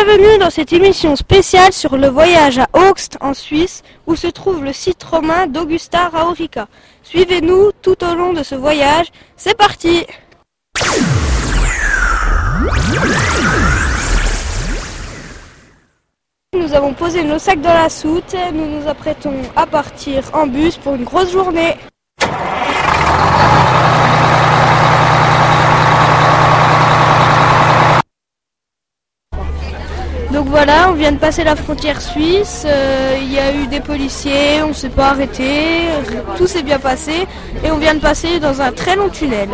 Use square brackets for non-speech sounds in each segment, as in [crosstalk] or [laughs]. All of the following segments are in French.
Bienvenue dans cette émission spéciale sur le voyage à Augst en Suisse où se trouve le site romain d'Augusta Raurica. Suivez-nous tout au long de ce voyage. C'est parti Nous avons posé nos sacs dans la soute. Nous nous apprêtons à partir en bus pour une grosse journée. Donc voilà, on vient de passer la frontière suisse, euh, il y a eu des policiers, on ne s'est pas arrêté, tout s'est bien passé et on vient de passer dans un très long tunnel.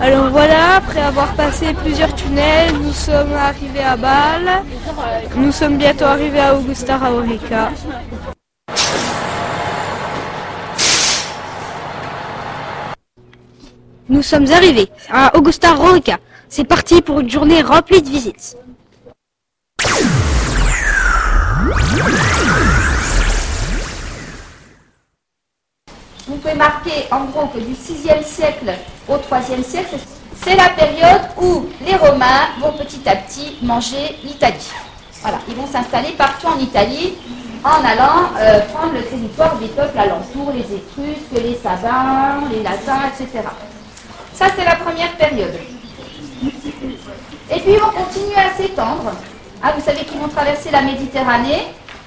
Alors voilà, après avoir passé plusieurs tunnels, nous sommes arrivés à Bâle, nous sommes bientôt arrivés à Augusta Raurica. Nous sommes arrivés à Augusta Raurica. C'est parti pour une journée remplie de visites. Vous pouvez marquer en gros que du 6e siècle au 3e siècle, c'est la période où les Romains vont petit à petit manger l'Italie. Voilà, ils vont s'installer partout en Italie en allant euh, prendre le territoire des peuples alentours, les Étrusques, les Sabins, les Latins, etc. Ça, c'est la première période. Et puis, ils vont continuer à s'étendre. Ah, vous savez qu'ils vont traverser la Méditerranée.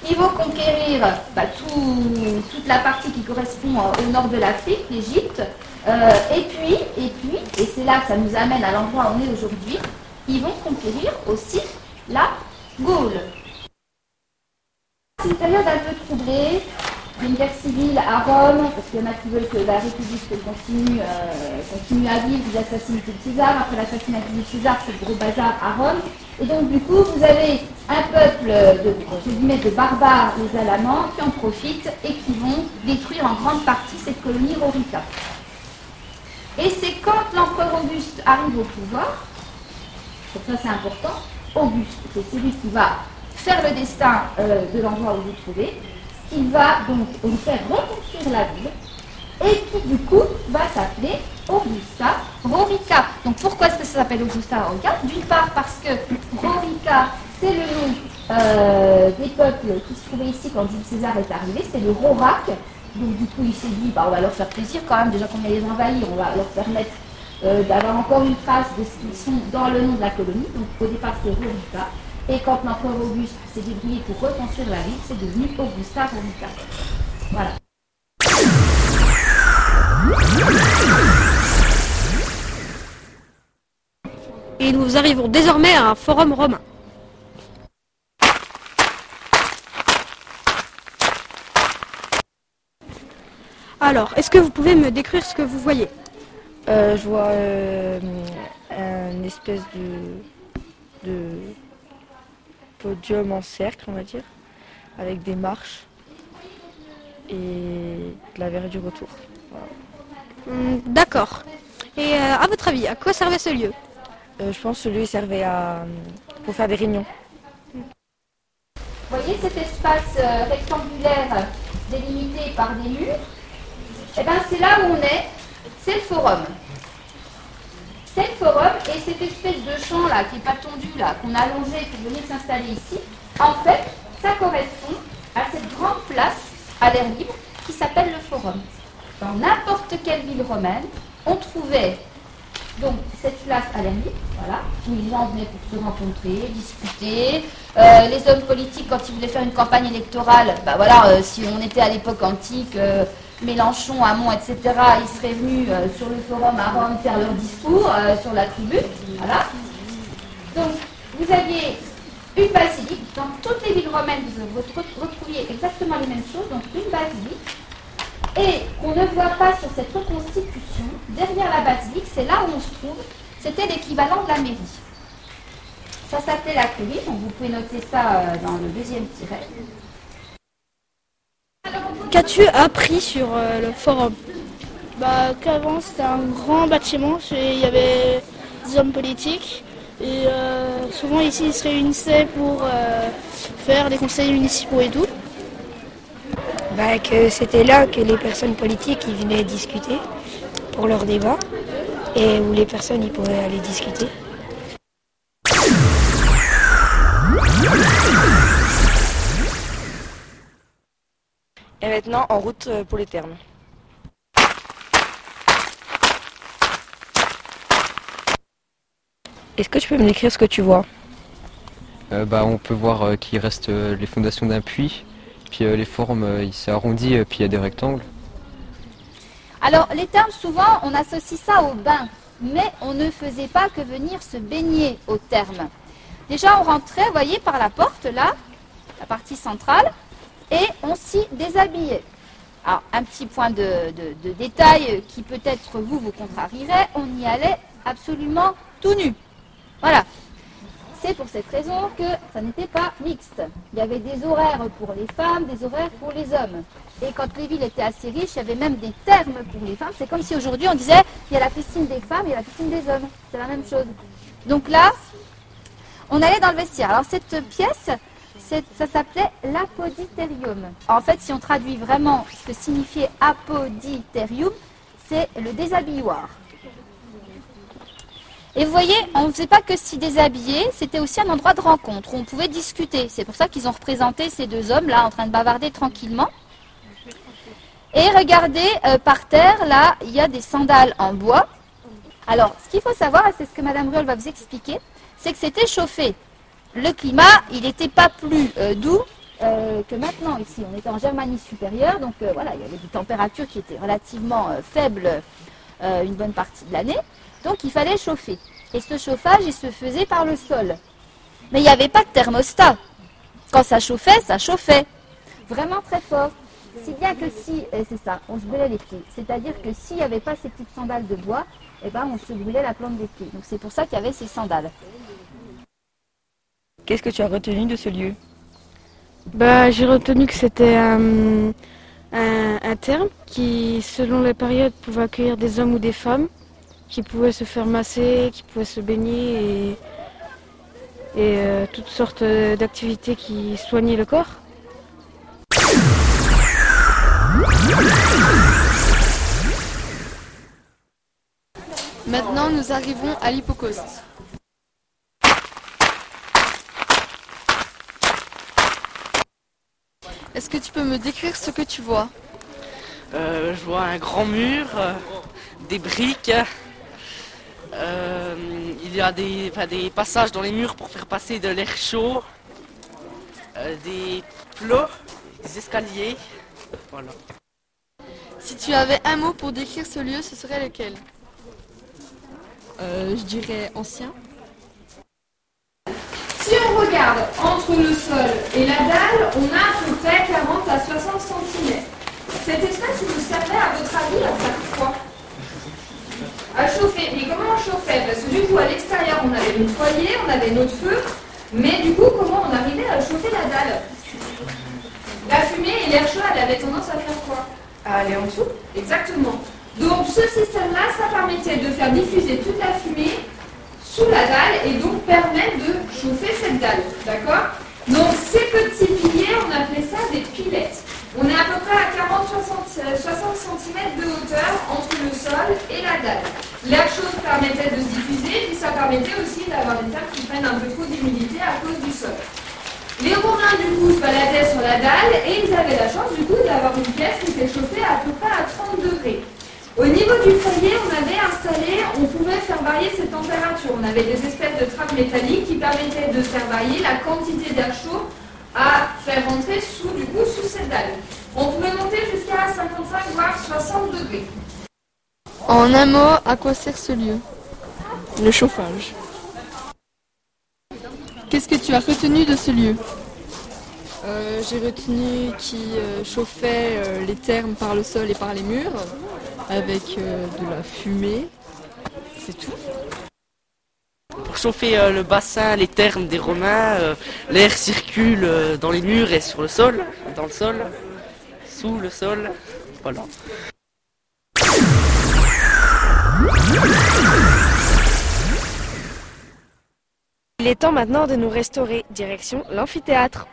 Ils vont conquérir bah, tout- toute la partie qui correspond au nord de l'Afrique, l'Égypte. Euh, et puis, et puis, et c'est là que ça nous amène à l'endroit où on est aujourd'hui, ils vont conquérir aussi la Gaule. C'est une période un peu troublée. Une guerre civile à Rome, parce qu'il y en a qui veulent que la République continue, euh, continue à vivre, ils assassinent Jules César. Après l'assassinat de César, c'est le gros bazar à Rome. Et donc, du coup, vous avez un peuple de, barbares, les Alamans, qui en profitent et qui vont détruire en grande partie cette colonie Rorica. Et c'est quand l'empereur Auguste arrive au pouvoir, donc ça c'est important, Auguste, c'est celui qui va faire le destin euh, de l'endroit où vous trouvez, qui va donc faire reconstruire la ville, et qui du coup va s'appeler Augusta Rorica. Donc pourquoi est-ce que ça s'appelle Augusta Rorica D'une part parce que Rorica, c'est le nom euh, des peuples qui se trouvaient ici quand Jules César est arrivé, c'est le Rorac. Donc du coup il s'est dit, bah, on va leur faire plaisir quand même, déjà qu'on les envahis, on va leur permettre euh, d'avoir encore une trace de ce qu'ils sont dans le nom de la colonie. Donc au départ c'était Rorica. Et quand l'empereur Auguste s'est débrouillé pour reconstruire la ville, c'est devenu Augusta Rorica. Voilà. Et nous arrivons désormais à un forum romain. Alors, est-ce que vous pouvez me décrire ce que vous voyez? Euh, je vois euh, une espèce de, de podium en cercle, on va dire, avec des marches et de la verdure autour. Hmm, D'accord. Et euh, à votre avis, à quoi servait ce lieu? Euh, je pense que ce lieu servait à, pour faire des réunions. Vous voyez cet espace euh, rectangulaire délimité par des murs? Eh bien, c'est là où on est. C'est le forum. C'est le forum et cette espèce de champ là qui n'est pas tondu là, qu'on a allongé pour venir s'installer ici, en fait, ça correspond à cette grande place à l'air libre qui s'appelle le forum. Dans n'importe quelle ville romaine, on trouvait donc cette place à l'air libre, voilà, les gens venaient pour se rencontrer, discuter. Euh, les hommes politiques, quand ils voulaient faire une campagne électorale, bah voilà, euh, si on était à l'époque antique, euh, Mélenchon, Hamon, etc., ils seraient venus euh, sur le forum à Rome faire leur discours euh, sur la tribune, voilà. Donc, vous aviez une basilique. Dans toutes les villes romaines, vous re- retrouviez exactement les mêmes choses. Donc, une basilique. Et qu'on ne voit pas sur cette reconstitution, derrière la basilique, c'est là où on se trouve, c'était l'équivalent de la mairie. Ça s'appelait la curie, donc vous pouvez noter ça euh, dans le deuxième tiret. Qu'as-tu appris sur euh, le forum? Bah, qu'avant c'était un grand bâtiment, il y avait des hommes politiques. Et euh, souvent ici ils se réunissaient pour euh, faire des conseils municipaux et tout. Bah, que c'était là que les personnes politiques ils venaient discuter pour leur débat et où les personnes ils pouvaient aller discuter. Maintenant, en route euh, pour les termes. Est-ce que tu peux me décrire ce que tu vois? Euh, bah, on peut voir euh, qu'il reste euh, les fondations d'un puits, puis euh, les formes, euh, il s'est arrondi, euh, puis il y a des rectangles. Alors, les termes, souvent, on associe ça au bain, mais on ne faisait pas que venir se baigner au terme. Déjà, on rentrait, vous voyez, par la porte, là, la partie centrale, et on s'y déshabillait. Alors, un petit point de, de- détail qui peut-être vous vous contrarierait, on y allait absolument tout nu. Voilà. C'est pour cette raison que ça n'était pas mixte. Il y avait des horaires pour les femmes, des horaires pour les hommes. Et quand les villes étaient assez riches, il y avait même des termes pour les femmes. C'est comme si aujourd'hui on disait il y a la piscine des femmes et la piscine des hommes. C'est la même chose. Donc là, on allait dans le vestiaire. Alors cette pièce, ça s'appelait l'apoditerium. En fait, si on traduit vraiment ce que signifiait apoditerium, c'est le déshabilloir. Et vous voyez, on ne faisait pas que s'y déshabiller, c'était aussi un endroit de rencontre où on pouvait discuter. C'est pour ça qu'ils ont représenté ces deux hommes là en train de bavarder tranquillement. Et regardez, euh, par terre, là, il y a des sandales en bois. Alors, ce qu'il faut savoir, et c'est ce que Madame Ruel va vous expliquer, c'est que c'était chauffé. Le climat, il n'était pas plus euh, doux euh, que maintenant ici. On était en Germanie supérieure, donc euh, voilà, il y avait des températures qui étaient relativement faibles une bonne partie de l'année. Donc il fallait chauffer. Et ce chauffage, il se faisait par le sol. Mais il n'y avait pas de thermostat. Quand ça chauffait, ça chauffait. Vraiment très fort. Si bien que si, c'est ça, on se brûlait les pieds. C'est-à-dire que s'il n'y avait pas ces petites sandales de bois, eh ben, on se brûlait la plante des pieds. Donc c'est pour ça qu'il y avait ces sandales. Qu'est-ce que tu as retenu de ce lieu Bah, j'ai retenu que c'était euh, un, un terme qui, selon les périodes, pouvait accueillir des hommes ou des femmes, qui pouvaient se faire masser, qui pouvaient se baigner et, et euh, toutes sortes d'activités qui soignaient le corps. Maintenant, nous arrivons à l'hypocauste. Est-ce que tu peux me décrire ce que tu vois Euh, je vois un grand mur, euh, des briques. euh, il y a des, enfin, des passages dans les murs pour faire passer de l'air chaud. euh, des plots, des escaliers. Voilà. Si tu avais un mot pour décrire ce lieu, ce serait lequel? Euh, je dirais ancien. Si on regarde entre le sol et la dalle, on a à peu près 40 à 60 cm. Cet espace, il nous servait à votre avis à faire quoi? À chauffer. Mais comment on chauffait? Parce que du coup, à l'extérieur, on avait notre foyer, on avait notre feu. Mais du coup, comment on arrivait à chauffer la dalle? La fumée et l'air chaud, elle avait tendance à faire quoi? À aller en dessous Exactement. Donc ce système-là, ça permettait de faire diffuser toute la fumée sous la dalle et donc permettre de chauffer cette dalle. D'accord? Donc ces petits piliers, on appelait ça des pilettes. On est à peu près à 40-60 cm de hauteur entre le sol et la dalle. L'air chaud permettait de se diffuser, puis ça permettait aussi d'avoir des tables qui prennent un peu trop d'humidité à cause du sol. Les Romains, du coup, se baladaient sur la dalle et ils avaient la chance, du coup, d'avoir une pièce qui chauffée à peu près à 30 degrés. Au niveau du foyer, on avait installé, on pouvait faire varier ces températures. On avait des espèces de trappes métalliques qui permettaient de faire varier la quantité d'air chaud à faire rentrer sous, du coup, sous cette dalle. On pouvait monter jusqu'à 55 voire 60 degrés. En un mot, à quoi sert ce lieu? Le chauffage. Qu'est-ce que tu as retenu de ce lieu? Euh, J'ai retenu qui euh, chauffait euh, les thermes par le sol et par les murs, avec euh, de la fumée. C'est tout. Pour chauffer euh, le bassin, les thermes des Romains, euh, l'air circule euh, dans les murs et sur le sol, dans le sol, sous le sol. Voilà. Il est temps maintenant de nous restaurer, direction l'amphithéâtre.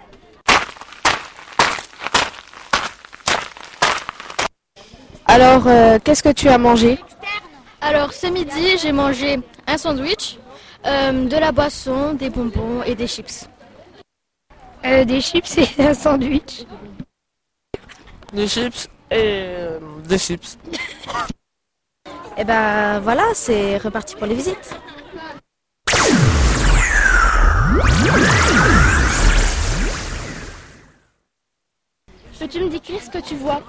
Alors, euh, qu'est-ce que tu as mangé Alors, ce midi, j'ai mangé un sandwich, euh, de la boisson, des bonbons et des chips. Euh, des chips et [laughs] un sandwich. Des chips et euh, des chips. Et ben voilà, c'est reparti pour les visites. Peux-tu me décrire ce que tu vois?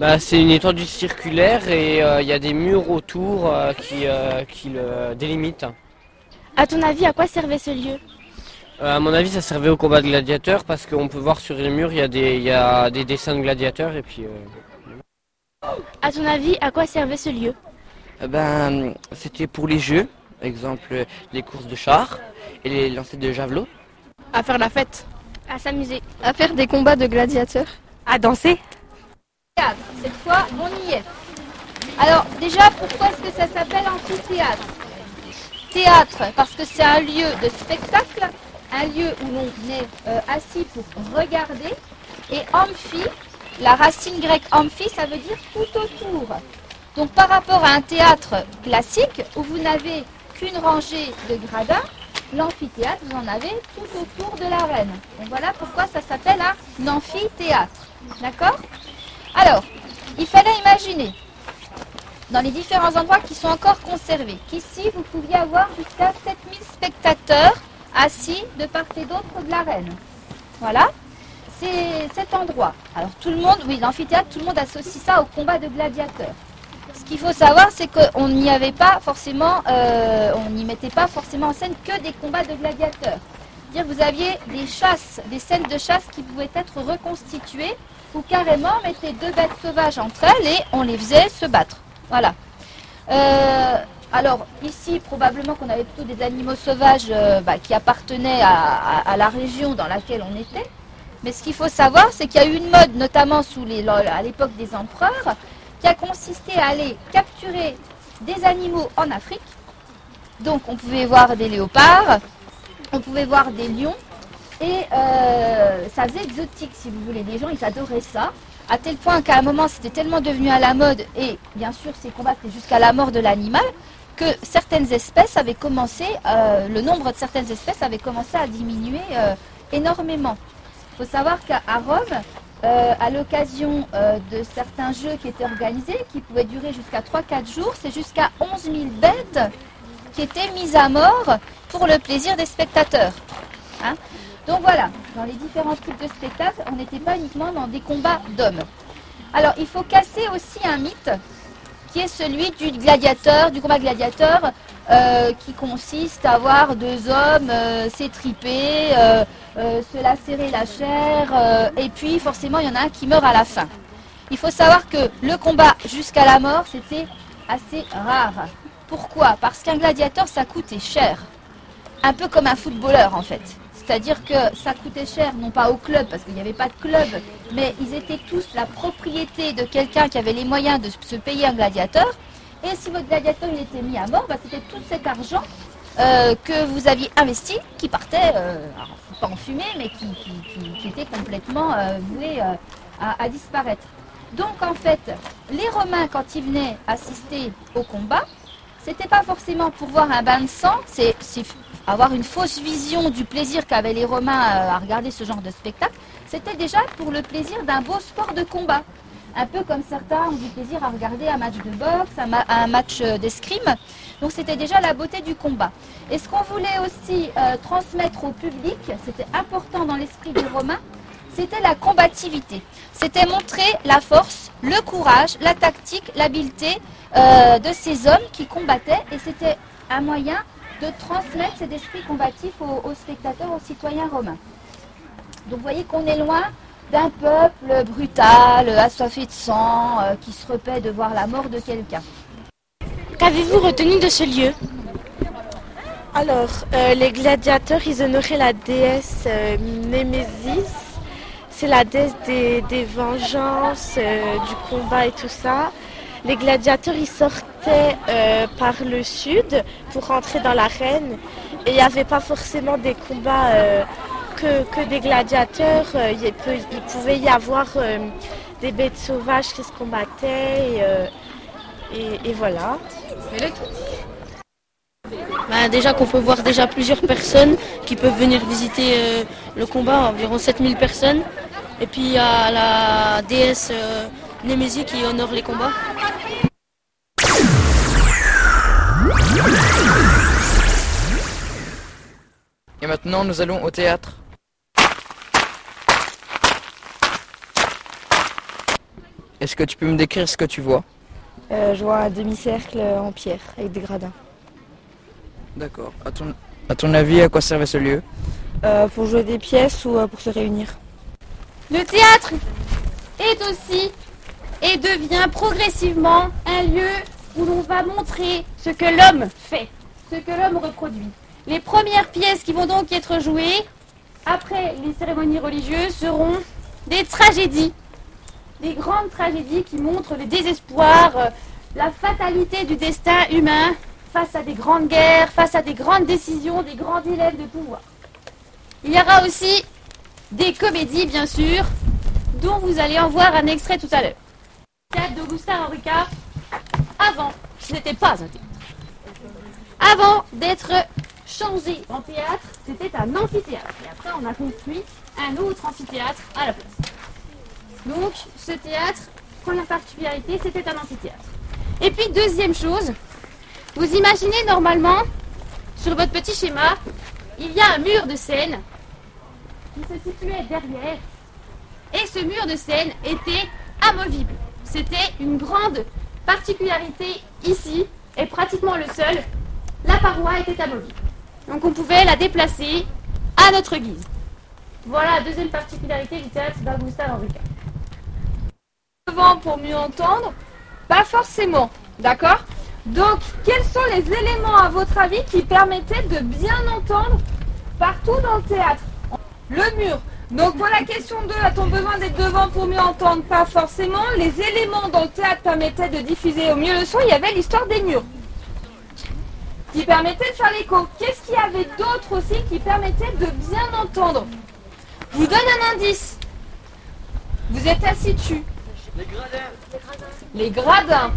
Bah, c'est une étendue circulaire et euh, il y a des murs autour euh, qui, euh, qui le délimitent. À ton avis, à quoi servait ce lieu? Euh, à mon avis, ça servait au combat de gladiateurs parce qu'on peut voir sur les murs, il y, a des- il y a des dessins de gladiateurs et puis... euh, À ton avis, à quoi servait ce lieu? Ben, c'était pour les jeux, exemple les courses de chars et les lancers de javelot. À faire la fête. À s'amuser. À faire des combats de gladiateurs. À danser. Cette fois, on y est. Alors, déjà, pourquoi est-ce que ça s'appelle amphithéâtre? Théâtre, parce que c'est un lieu de spectacle, un lieu où l'on est euh, assis pour regarder. Et amphi, la racine grecque amphi, ça veut dire tout autour. Donc, par rapport à un théâtre classique, où vous n'avez qu'une rangée de gradins, l'amphithéâtre, vous en avez tout autour de l'arène. Donc, voilà pourquoi ça s'appelle un amphithéâtre. D'accord? Alors, il fallait imaginer, dans les différents endroits qui sont encore conservés, qu'ici, vous pouviez avoir jusqu'à 7000 spectateurs assis de part et d'autre de l'arène. Voilà, c'est cet endroit. Alors, tout le monde, oui, l'amphithéâtre, tout le monde associe ça au combat de gladiateurs. Ce qu'il faut savoir, c'est qu'on n'y avait pas forcément, euh, on n'y mettait pas forcément en scène que des combats de gladiateurs. Que vous aviez des chasses, des scènes de chasse qui pouvaient être reconstituées ou carrément on mettait deux bêtes sauvages entre elles et on les faisait se battre. Voilà. Euh, alors ici, probablement qu'on avait plutôt des animaux sauvages euh, bah, qui appartenaient à, à- à la région dans laquelle on était. Mais ce qu'il faut savoir, c'est qu'il y a eu une mode, notamment sous les, à l'époque des empereurs, qui a consisté à aller capturer des animaux en Afrique. Donc on pouvait voir des léopards, on pouvait voir des lions, et euh, ça faisait exotique, si vous voulez. Les gens, ils adoraient ça. À tel point qu'à un moment, c'était tellement devenu à la mode, et bien sûr, ces combats, c'était jusqu'à la mort de l'animal, que certaines espèces avaient commencé, euh, le nombre de certaines espèces avait commencé à diminuer euh, énormément. Il faut savoir qu'à Rome, à l'occasion de certains jeux qui étaient organisés, qui pouvaient durer jusqu'à 3-4 jours, c'est jusqu'à 11 000 bêtes qui étaient mises à mort pour le plaisir des spectateurs. Hein donc voilà, dans les différents types de spectacles, on n'était pas uniquement dans des combats d'hommes. Alors il faut casser aussi un mythe qui est celui du gladiateur, du combat gladiateur, euh, qui consiste à voir deux hommes euh, s'étriper, euh, se lacérer la chair, et puis forcément il y en a un qui meurt à la fin. Il faut savoir que le combat jusqu'à la mort, c'était assez rare. Pourquoi? Parce qu'un gladiateur, ça coûtait cher. Un peu comme un footballeur en fait. C'est-à-dire que ça coûtait cher, non pas au club, parce qu'il n'y avait pas de club, mais ils étaient tous la propriété de quelqu'un qui avait les moyens de se payer un gladiateur. Et si votre gladiateur il était mis à mort, bah, c'était tout cet argent euh, que vous aviez investi qui partait, euh, pas en fumée, mais qui, était complètement euh, voué à, disparaître. Donc en fait, les Romains, quand ils venaient assister au combat, c'était pas forcément pour voir un bain de sang, c'est avoir une fausse vision du plaisir qu'avaient les Romains euh, à regarder ce genre de spectacle. C'était déjà pour le plaisir d'un beau sport de combat. Un peu comme certains ont du plaisir à regarder un match de boxe, un, ma- un match euh, d'escrime. Donc c'était déjà la beauté du combat. Et ce qu'on voulait aussi euh, transmettre au public, c'était important dans l'esprit des Romains, c'était la combativité. C'était montrer la force, le courage, la tactique, l'habileté de ces hommes qui combattaient. Et c'était un moyen de transmettre cet esprit combatif aux, aux spectateurs, aux citoyens romains. Donc vous voyez qu'on est loin d'un peuple brutal, assoiffé de sang, euh, qui se repaît de voir la mort de quelqu'un. Qu'avez-vous retenu de ce lieu? Alors, euh, les gladiateurs, ils honoraient la déesse euh, Némésis. C'est la déesse des, des vengeances, euh, du combat et tout ça. Les gladiateurs, ils sortaient euh, par le sud pour rentrer dans l'arène. Et il n'y avait pas forcément des combats euh, que, que des gladiateurs. Euh, Il, peut- il pouvait y avoir euh, des bêtes sauvages qui se combattaient. Et, euh, et- et voilà. Bah, déjà qu'on peut voir déjà plusieurs personnes qui peuvent venir visiter euh, le combat, environ 7000 personnes. Et puis il y a la déesse euh, Némésie qui honore les combats. Et maintenant, nous allons au théâtre. Est-ce que tu peux me décrire ce que tu vois? Euh, je vois un demi-cercle en pierre avec des gradins. D'accord. À ton, à ton avis, à quoi servait ce lieu? Euh, pour jouer des pièces ou euh, pour se réunir? Le théâtre est aussi et devient progressivement un lieu où l'on va montrer ce que l'homme fait, ce que l'homme reproduit. Les premières pièces qui vont donc être jouées après les cérémonies religieuses seront des tragédies, des grandes tragédies qui montrent le désespoir, euh, la fatalité du destin humain face à des grandes guerres, face à des grandes décisions, des grands dilemmes de pouvoir. Il y aura aussi des comédies, bien sûr, dont vous allez en voir un extrait tout à l'heure. Théâtre d'Augustin Henrica, avant, ce n'était pas un théâtre. Avant d'être changé en théâtre, c'était un amphithéâtre. Et après, on a construit un autre amphithéâtre à la place. Donc, ce théâtre, première particularité, c'était un amphithéâtre. Et puis, deuxième chose, vous imaginez normalement, sur votre petit schéma, il y a un mur de scène qui se situait derrière. Et ce mur de scène était amovible. C'était une grande particularité ici, et pratiquement le seul. La paroi était amovible. Donc on pouvait la déplacer à notre guise. Voilà la deuxième particularité du théâtre d'Augusta Henrica. Devant pour mieux entendre Pas forcément, d'accord? Donc, quels sont les éléments à votre avis qui permettaient de bien entendre partout dans le théâtre? Le mur. Donc pour la question 2, a-t-on besoin d'être devant pour mieux entendre? Pas forcément. Les éléments dans le théâtre permettaient de diffuser au mieux le son. Il y avait l'histoire des murs qui permettait de faire l'écho. Qu'est-ce qu'il y avait d'autre aussi qui permettait de bien entendre Je vous donne un indice. Vous êtes assis dessus. Les gradins.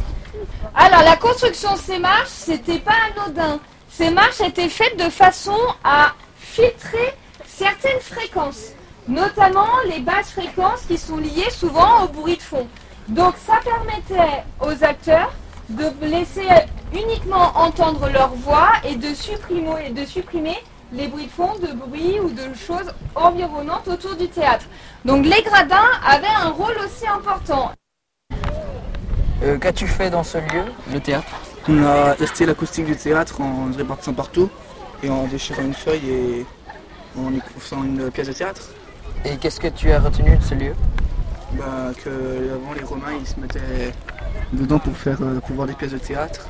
Alors, la construction de ces marches, c'était pas anodin. Ces marches étaient faites de façon à filtrer certaines fréquences, notamment les basses fréquences qui sont liées souvent au bruit de fond. Donc, ça permettait aux acteurs de laisser uniquement entendre leur voix et de supprimer, de supprimer les bruits de fond, de bruit ou de choses environnantes autour du théâtre. Donc les gradins avaient un rôle aussi important. Euh, Qu'as-tu fait dans ce lieu, le théâtre? On a testé l'acoustique du théâtre en se répartissant partout et en déchirant une feuille et en faisant une pièce de théâtre. Et qu'est-ce que tu as retenu de ce lieu? Bah, que avant les Romains ils se mettaient dedans pour faire euh, pour voir des pièces de théâtre.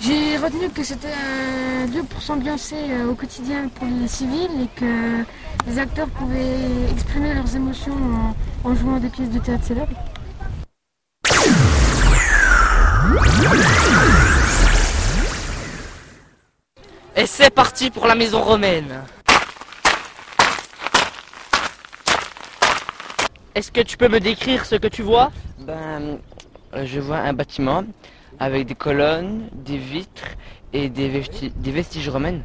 J'ai retenu que c'était un lieu pour s'ambiancer euh, au quotidien pour les civils et que les acteurs pouvaient exprimer leurs émotions en, en jouant des pièces de théâtre célèbres. Et c'est parti pour la maison romaine. Est-ce que tu peux me décrire ce que tu vois? Ben, euh, je vois un bâtiment avec des colonnes, des vitres et des, vesti- des vestiges romaines.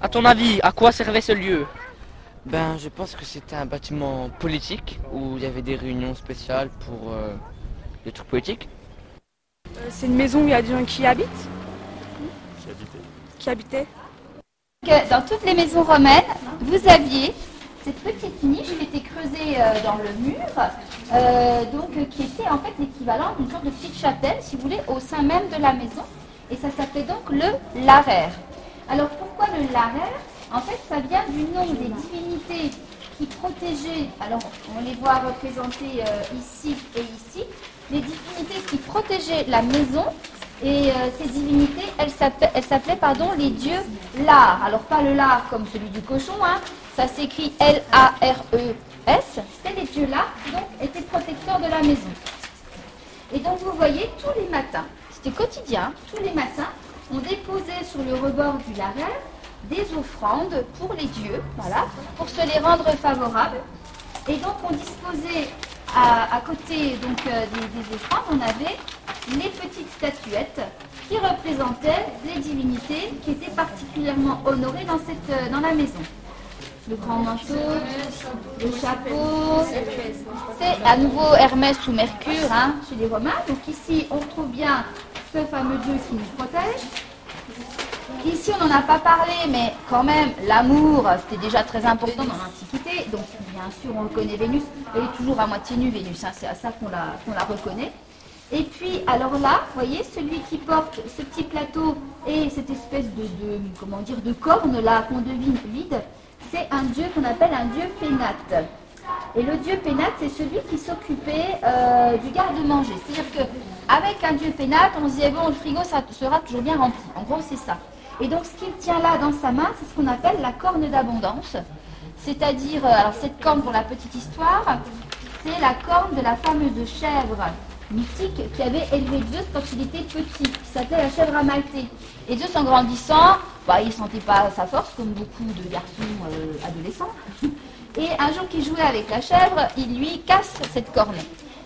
À ton avis, à quoi servait ce lieu? Ben, je pense que c'était un bâtiment politique où il y avait des réunions spéciales pour euh, des trucs politiques. C'est une maison où il y a des gens qui y habitent Qui habitaient? Que dans toutes les maisons romaines, vous aviez cette petite niche qui était creusée euh, dans le mur, euh, donc euh, qui était en fait l'équivalent d'une sorte de petite chapelle, si vous voulez, au sein même de la maison. Et ça s'appelait donc le laraire. Alors pourquoi le laraire En fait, ça vient du nom des divinités qui protégeaient, alors on les voit représentées ici et ici, les divinités qui protégeaient la maison et euh, ces divinités, elles s'appelaient, pardon, les dieux lard. Alors pas le lard comme celui du cochon, hein. ça s'écrit L-A-R-E-S. C'était les dieux lard qui donc étaient protecteurs de la maison. Et donc vous voyez, tous les matins, c'était quotidien, tous les matins, on déposait sur le rebord du laraire des offrandes pour les dieux, voilà, pour se les rendre favorables. Et donc on disposait à, à côté donc, euh, des, des offrandes, on avait les petites statuettes qui représentaient les divinités qui étaient particulièrement honorées dans, cette, euh, dans la maison. Le grand manteau, le chapeau, c'est à nouveau Hermès ou Mercure hein, chez les Romains. Donc ici, on retrouve bien ce fameux Dieu qui nous protège. Ici, on n'en a pas parlé, mais quand même, l'amour, c'était déjà très important dans l'Antiquité. Donc, bien sûr, on reconnaît Vénus. Elle est toujours à moitié nue, Vénus. hein, c'est à ça qu'on la, qu'on la reconnaît. Et puis, alors là, vous voyez, celui qui porte ce petit plateau et cette espèce de, comment dire, de corne là qu'on devine vide, c'est un dieu qu'on appelle un dieu pénate. Et le dieu pénate, c'est celui qui s'occupait euh, du garde-manger. C'est-à-dire qu'avec un dieu pénate, on se disait, bon, le frigo ça sera toujours bien rempli. En gros, c'est ça. Et donc, ce qu'il tient là dans sa main, c'est ce qu'on appelle la corne d'abondance. C'est-à-dire, euh, alors cette corne, pour la petite histoire, c'est la corne de la fameuse chèvre mythique qui avait élevé Zeus quand il était petit, qui s'appelait la chèvre amaltée. Et Zeus, en grandissant, bah, il sentait pas sa force, comme beaucoup de garçons euh, adolescents. [laughs] Et un jour qu'il jouait avec la chèvre, il lui casse cette corne.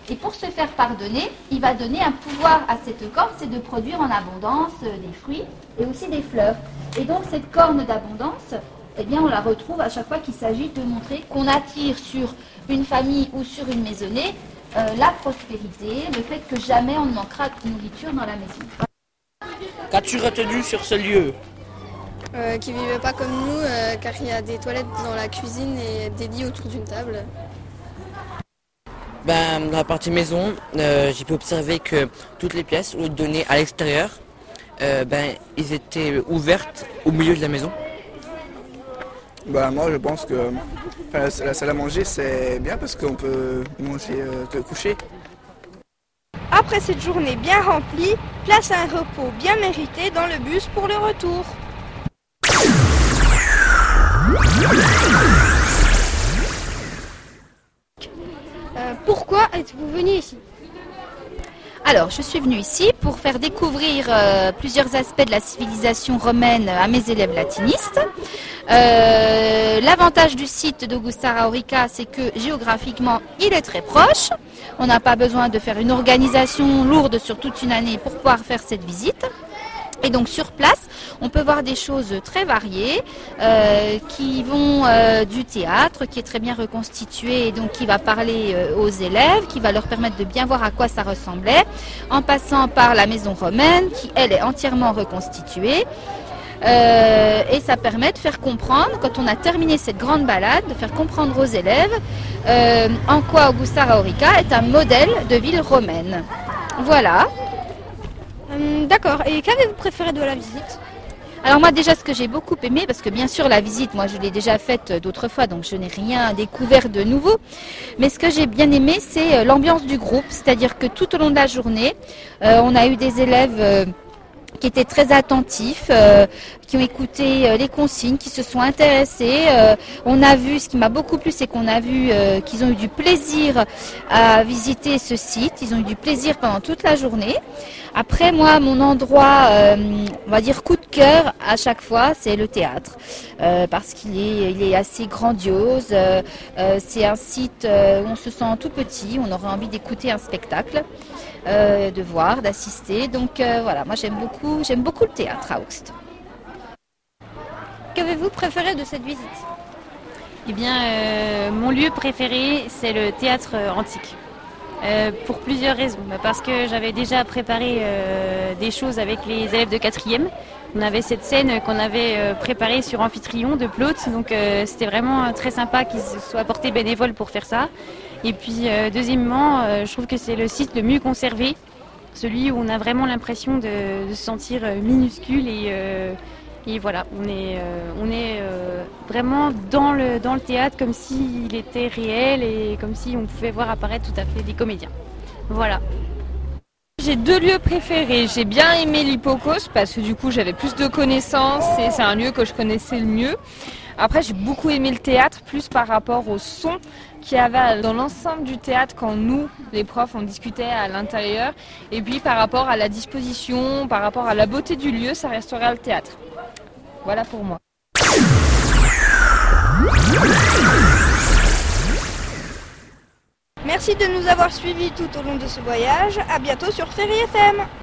Et pour se faire pardonner, il va donner un pouvoir à cette corne, c'est de produire en abondance euh, des fruits et aussi des fleurs. Et donc cette corne d'abondance, eh bien on la retrouve à chaque fois qu'il s'agit de montrer qu'on attire sur une famille ou sur une maisonnée euh, la prospérité, le fait que jamais on ne manquera de nourriture dans la maison. Qu'as-tu retenu sur ce lieu Euh, qui vivait pas comme nous, euh, car il y a des toilettes dans la cuisine et des lits autour d'une table. Ben, dans la partie maison, euh, j'ai pu observer que toutes les pièces, au lieu de donner à l'extérieur, euh, ben, ils étaient ouvertes au milieu de la maison. Bah moi je pense que enfin, la salle à manger c'est bien parce qu'on peut manger euh, te coucher. Après cette journée bien remplie, place à un repos bien mérité dans le bus pour le retour. Euh, pourquoi êtes-vous venu ici? Alors, je suis venue ici pour faire découvrir euh, plusieurs aspects de la civilisation romaine à mes élèves latinistes. Euh, L'avantage du site d'Augusta Raurica, c'est que géographiquement, il est très proche. On n'a pas besoin de faire une organisation lourde sur toute une année pour pouvoir faire cette visite. Et donc sur place, on peut voir des choses très variées euh, qui vont euh, du théâtre, qui est très bien reconstitué et donc qui va parler euh, aux élèves, qui va leur permettre de bien voir à quoi ça ressemblait, en passant par la maison romaine, qui elle est entièrement reconstituée. Et ça permet de faire comprendre, quand on a terminé cette grande balade, de faire comprendre aux élèves en quoi Augusta Raurica est un modèle de ville romaine. Voilà. Hum, D'accord. Et qu'avez-vous préféré de la visite? Alors moi déjà ce que j'ai beaucoup aimé, parce que bien sûr la visite, moi je l'ai déjà faite euh, d'autres fois, donc je n'ai rien découvert de nouveau. Mais ce que j'ai bien aimé, c'est euh, l'ambiance du groupe, c'est-à-dire que tout au long de la journée, euh, on a eu des élèves euh, qui étaient très attentifs, euh, qui ont écouté euh, les consignes, qui se sont intéressés. Euh, on a vu, ce qui m'a beaucoup plu, c'est qu'on a vu euh, qu'ils ont eu du plaisir à visiter ce site. Ils ont eu du plaisir pendant toute la journée. Après, moi, mon endroit, on va dire coup de cœur à chaque fois, c'est le théâtre, parce qu'il est, assez grandiose. C'est un site où on se sent tout petit, on aurait envie d'écouter un spectacle, de voir, d'assister. Donc voilà, moi j'aime beaucoup, j'aime beaucoup le théâtre à Auxte. Qu'avez-vous préféré de cette visite? Eh bien, euh, mon lieu préféré, c'est le théâtre euh, antique. Euh, pour plusieurs raisons. Bah, Parce que j'avais déjà préparé des choses avec les élèves de quatrième. On avait cette scène qu'on avait préparée sur Amphitryon de Plaute, donc c'était vraiment très sympa qu'ils se soient portés bénévoles pour faire ça. Et puis deuxièmement, je trouve que c'est le site le mieux conservé, celui où on a vraiment l'impression de, de se sentir minuscule et, et voilà, on est, euh, euh, vraiment dans le, dans le théâtre comme s'il était réel et comme si on pouvait voir apparaître tout à fait des comédiens. Voilà. J'ai deux lieux préférés. J'ai bien aimé l'Hippocos parce que du coup j'avais plus de connaissances et c'est un lieu que je connaissais le mieux. Après j'ai beaucoup aimé le théâtre plus par rapport au son qu'il y avait dans l'ensemble du théâtre quand nous, les profs, on discutait à l'intérieur. Et puis par rapport à la disposition, par rapport à la beauté du lieu, ça restera le théâtre. Voilà pour moi. Merci de nous avoir suivis tout au long de ce voyage. À bientôt sur Ferry FM.